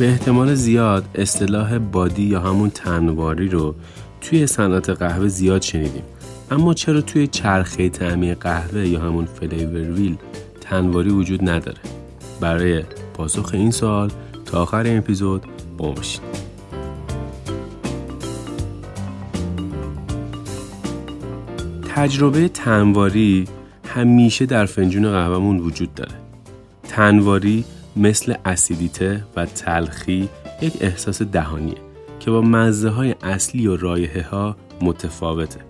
به احتمال زیاد اصطلاح بادی یا همون تنواری رو توی صنعت قهوه زیاد شنیدیم. اما چرا توی چرخه تعمی قهوه یا همون فلیور ویل تنواری وجود نداره؟ برای پاسخ این سوال تا آخر این اپیزود با باشید. تجربه تنواری همیشه در فنجون قهوهمون وجود داره. تنواری مثل اسیدیته و تلخی یک احساس دهانیه که با مزه های اصلی و رایحه ها متفاوته.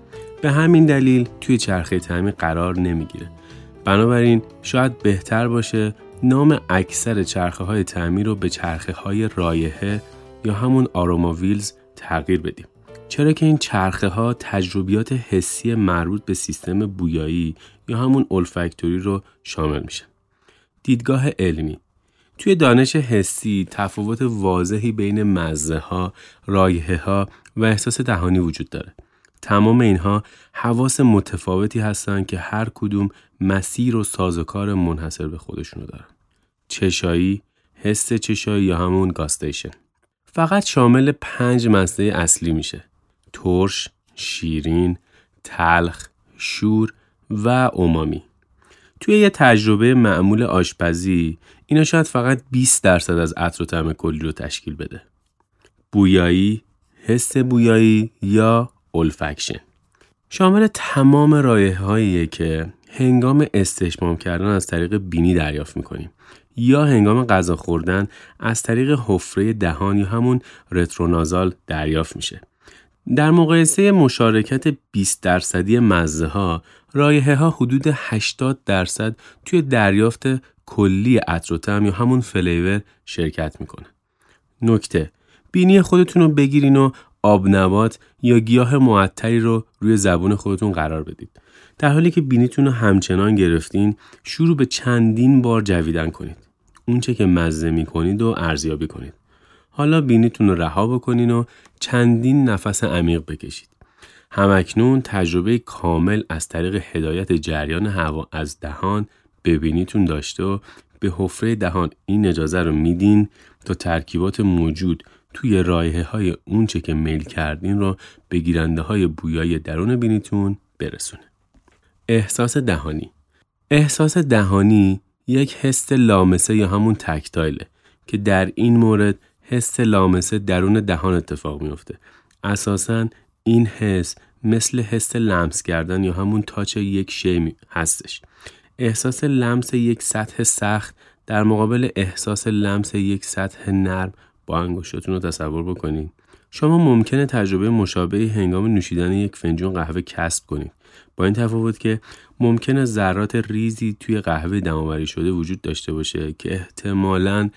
به همین دلیل توی چرخه تعمی قرار نمی‌گیره. بنابراین شاید بهتر باشه نام اکثر چرخه های تعمیر رو به چرخه های رایحه یا همون آروما ویلز تغییر بدیم. چرا که این چرخه ها تجربیات حسی مربوط به سیستم بویایی یا همون اولفکتوری رو شامل میشه دیدگاه علمی. توی دانش حسی تفاوت واضحی بین مزه ها، رایحه ها و احساس دهانی وجود داره. تمام اینها حواس متفاوتی هستند که هر کدوم مسیر و سازوکار منحصر به خودشونو دارن. چشایی، حس چشایی یا همون گاستیشن. فقط شامل پنج مزه اصلی میشه. ترش، شیرین، تلخ، شور و اومامی. توی یه تجربه معمول آشپزی اینا شاید فقط 20 درصد از عطر و طعم کلی رو تشکیل بده. بویایی، حس بویایی یا اولفکشن شامل تمام رایه که هنگام استشمام کردن از طریق بینی دریافت می‌کنیم یا هنگام غذا خوردن از طریق حفره دهان یا همون رترونازال دریافت میشه. در مقایسه مشارکت 20 درصدی مزه ها رایه ها حدود 80 درصد توی دریافت کلی عطر یا همون فلیور شرکت می‌کنه. نکته بینی خودتون رو بگیرین و آب نبات یا گیاه معطری رو روی زبون خودتون قرار بدید. در حالی که بینیتون رو همچنان گرفتین شروع به چندین بار جویدن کنید. اونچه که مزه می‌کنید و ارزیابی کنید. حالا بینیتون رو رها بکنین و چندین نفس عمیق بکشید. همکنون تجربه کامل از طریق هدایت جریان هوا از دهان ببینیتون داشته و به حفره دهان این اجازه رو میدین تا ترکیبات موجود توی رایه های اونچه که میل کردین رو به گیرنده های بویای درون بینیتون برسونه. احساس دهانی احساس دهانی یک حس لامسه یا همون تکتایله که در این مورد حس لامسه درون دهان اتفاق میفته. اساساً این حس مثل حس لمس کردن یا همون تاچ یک شی هستش. احساس لمس یک سطح سخت در مقابل احساس لمس یک سطح نرم با انگشتتون رو تصور بکنید. شما ممکنه تجربه مشابهی هنگام نوشیدن یک فنجون قهوه کسب کنید. با این تفاوت که ممکنه ذرات ریزی توی قهوه دماوری شده وجود داشته باشه که احتمالاً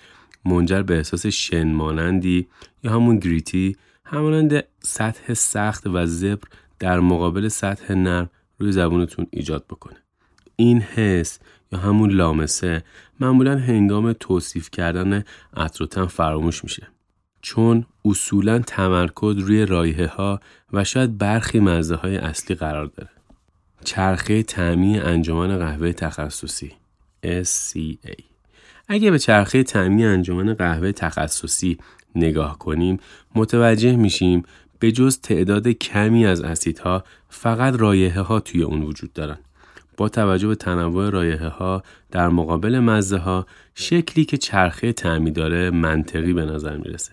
منجر به احساس شن مانندی یا همون گریتی همانند سطح سخت و زبر در مقابل سطح نرم روی زبونتون ایجاد بکنه. این حس یا همون لامسه معمولا هنگام توصیف کردن عطر فراموش میشه. چون اصولا تمرکز روی رایه ها و شاید برخی مزه های اصلی قرار داره. چرخه تعمی انجمن قهوه تخصصی SCA اگه به چرخه تعمی انجمن قهوه تخصصی نگاه کنیم متوجه میشیم به جز تعداد کمی از اسیدها فقط رایحه ها توی اون وجود دارن. با توجه به تنوع رایحه ها در مقابل مزه ها شکلی که چرخه تعمی داره منطقی به نظر می‌رسه.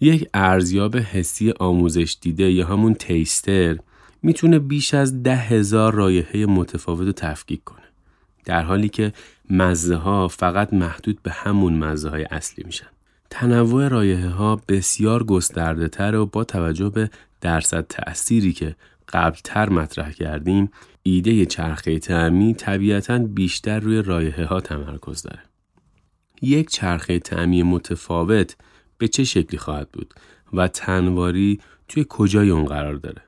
یک ارزیاب حسی آموزش دیده یا همون تیستر می‌تونه بیش از ده هزار رایحه متفاوت رو تفکیک کنه. در حالی که مزه ها فقط محدود به همون مزه های اصلی میشن. تنوع رایه ها بسیار گسترده تر و با توجه به درصد تأثیری که قبلتر مطرح کردیم ایده چرخه تعمی طبیعتا بیشتر روی رایه ها تمرکز داره. یک چرخه تعمی متفاوت به چه شکلی خواهد بود و تنواری توی کجای اون قرار داره؟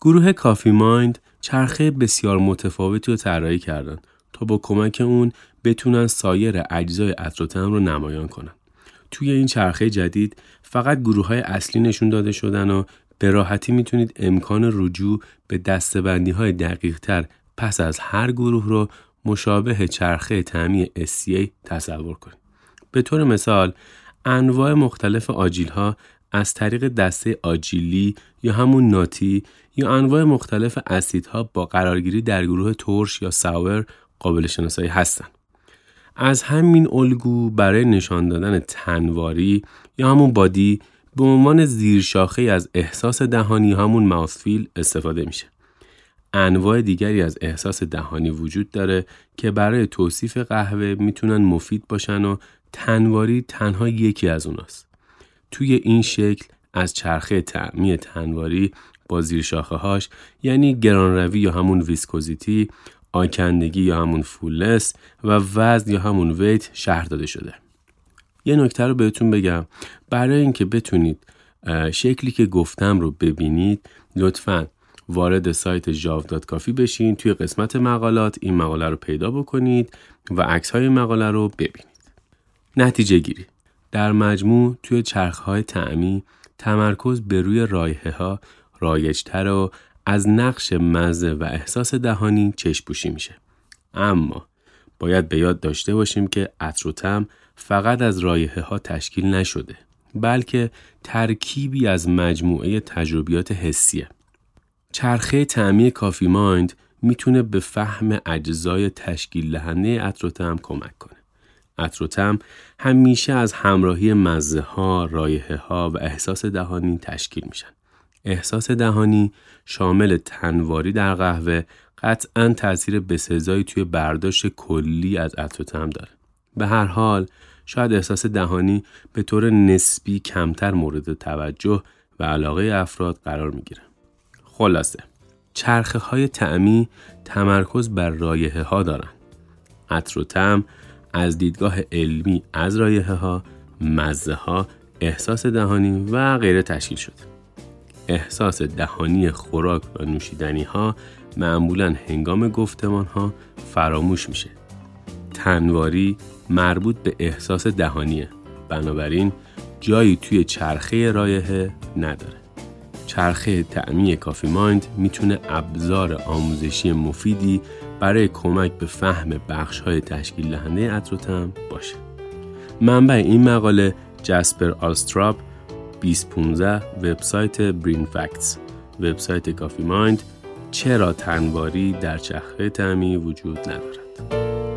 گروه کافی مایند چرخه بسیار متفاوتی رو طراحی کردن تا با کمک اون بتونن سایر اجزای اطر رو نمایان کنن. توی این چرخه جدید فقط گروه های اصلی نشون داده شدن و به راحتی می‌تونید امکان رجوع به دستبندی های دقیق تر پس از هر گروه رو مشابه چرخه تعمی SCA تصور کنید. به طور مثال انواع مختلف آجیل ها از طریق دسته آجیلی یا همون ناتی یا انواع مختلف اسیدها با قرارگیری در گروه ترش یا ساور قابل شناسایی هستند. از همین الگو برای نشان دادن تنواری یا همون بادی به عنوان زیرشاخه از احساس دهانی همون ماوسفیل استفاده میشه. انواع دیگری از احساس دهانی وجود داره که برای توصیف قهوه می‌تونن مفید باشن و تنواری تنها یکی از اوناست. توی این شکل از چرخه طعمی تنواری با زیر شاخه هاش یعنی گرانروی یا همون viscosity، آکندگی یا همون fullness و وزن یا همون weight شرح داده شده. یه نکته رو بهتون بگم برای اینکه بتونید شکلی که گفتم رو ببینید لطفا وارد سایت کافی بشین توی قسمت مقالات این مقاله رو پیدا بکنید و عکس های مقاله رو ببینید. نتیجه گیری در مجموع توی چرخهای تعمی تمرکز به روی رایه ها رایجتر و از نقش مزه و احساس دهانی چشپوشی میشه. اما باید به یاد داشته باشیم که عطر فقط از رایه ها تشکیل نشده بلکه ترکیبی از مجموعه تجربیات حسیه. چرخه تعمی کافی مایند می‌تونه به فهم اجزای تشکیل دهنده عطر کمک کنه. عطر همیشه از همراهی مزه ها، رایه ها و احساس دهانی تشکیل میشن. احساس دهانی شامل تنواری در قهوه قطعا تاثیر بسزایی توی برداشت کلی از عطر داره. به هر حال شاید احساس دهانی به طور نسبی کمتر مورد توجه و علاقه افراد قرار می‌گیره. خلاصه چرخه های تعمی تمرکز بر رایه ها دارن. عطر و تم از دیدگاه علمی از رایه ها، مزه ها، احساس دهانی و غیره تشکیل شده. احساس دهانی خوراک و نوشیدنی ها معمولا هنگام گفتمان ها فراموش میشه. تنواری مربوط به احساس دهانیه. بنابراین جایی توی چرخه رایه نداره. چرخه تعمی کافی مایند می‌تونه ابزار آموزشی مفیدی برای کمک به فهم بخش های تشکیل دهنده اتروتم باشه. منبع این مقاله جسپر آستراپ 2015 وبسایت برین فکتس. وبسایت کافی مایند چرا تنواری در چرخه تعمی وجود ندارد.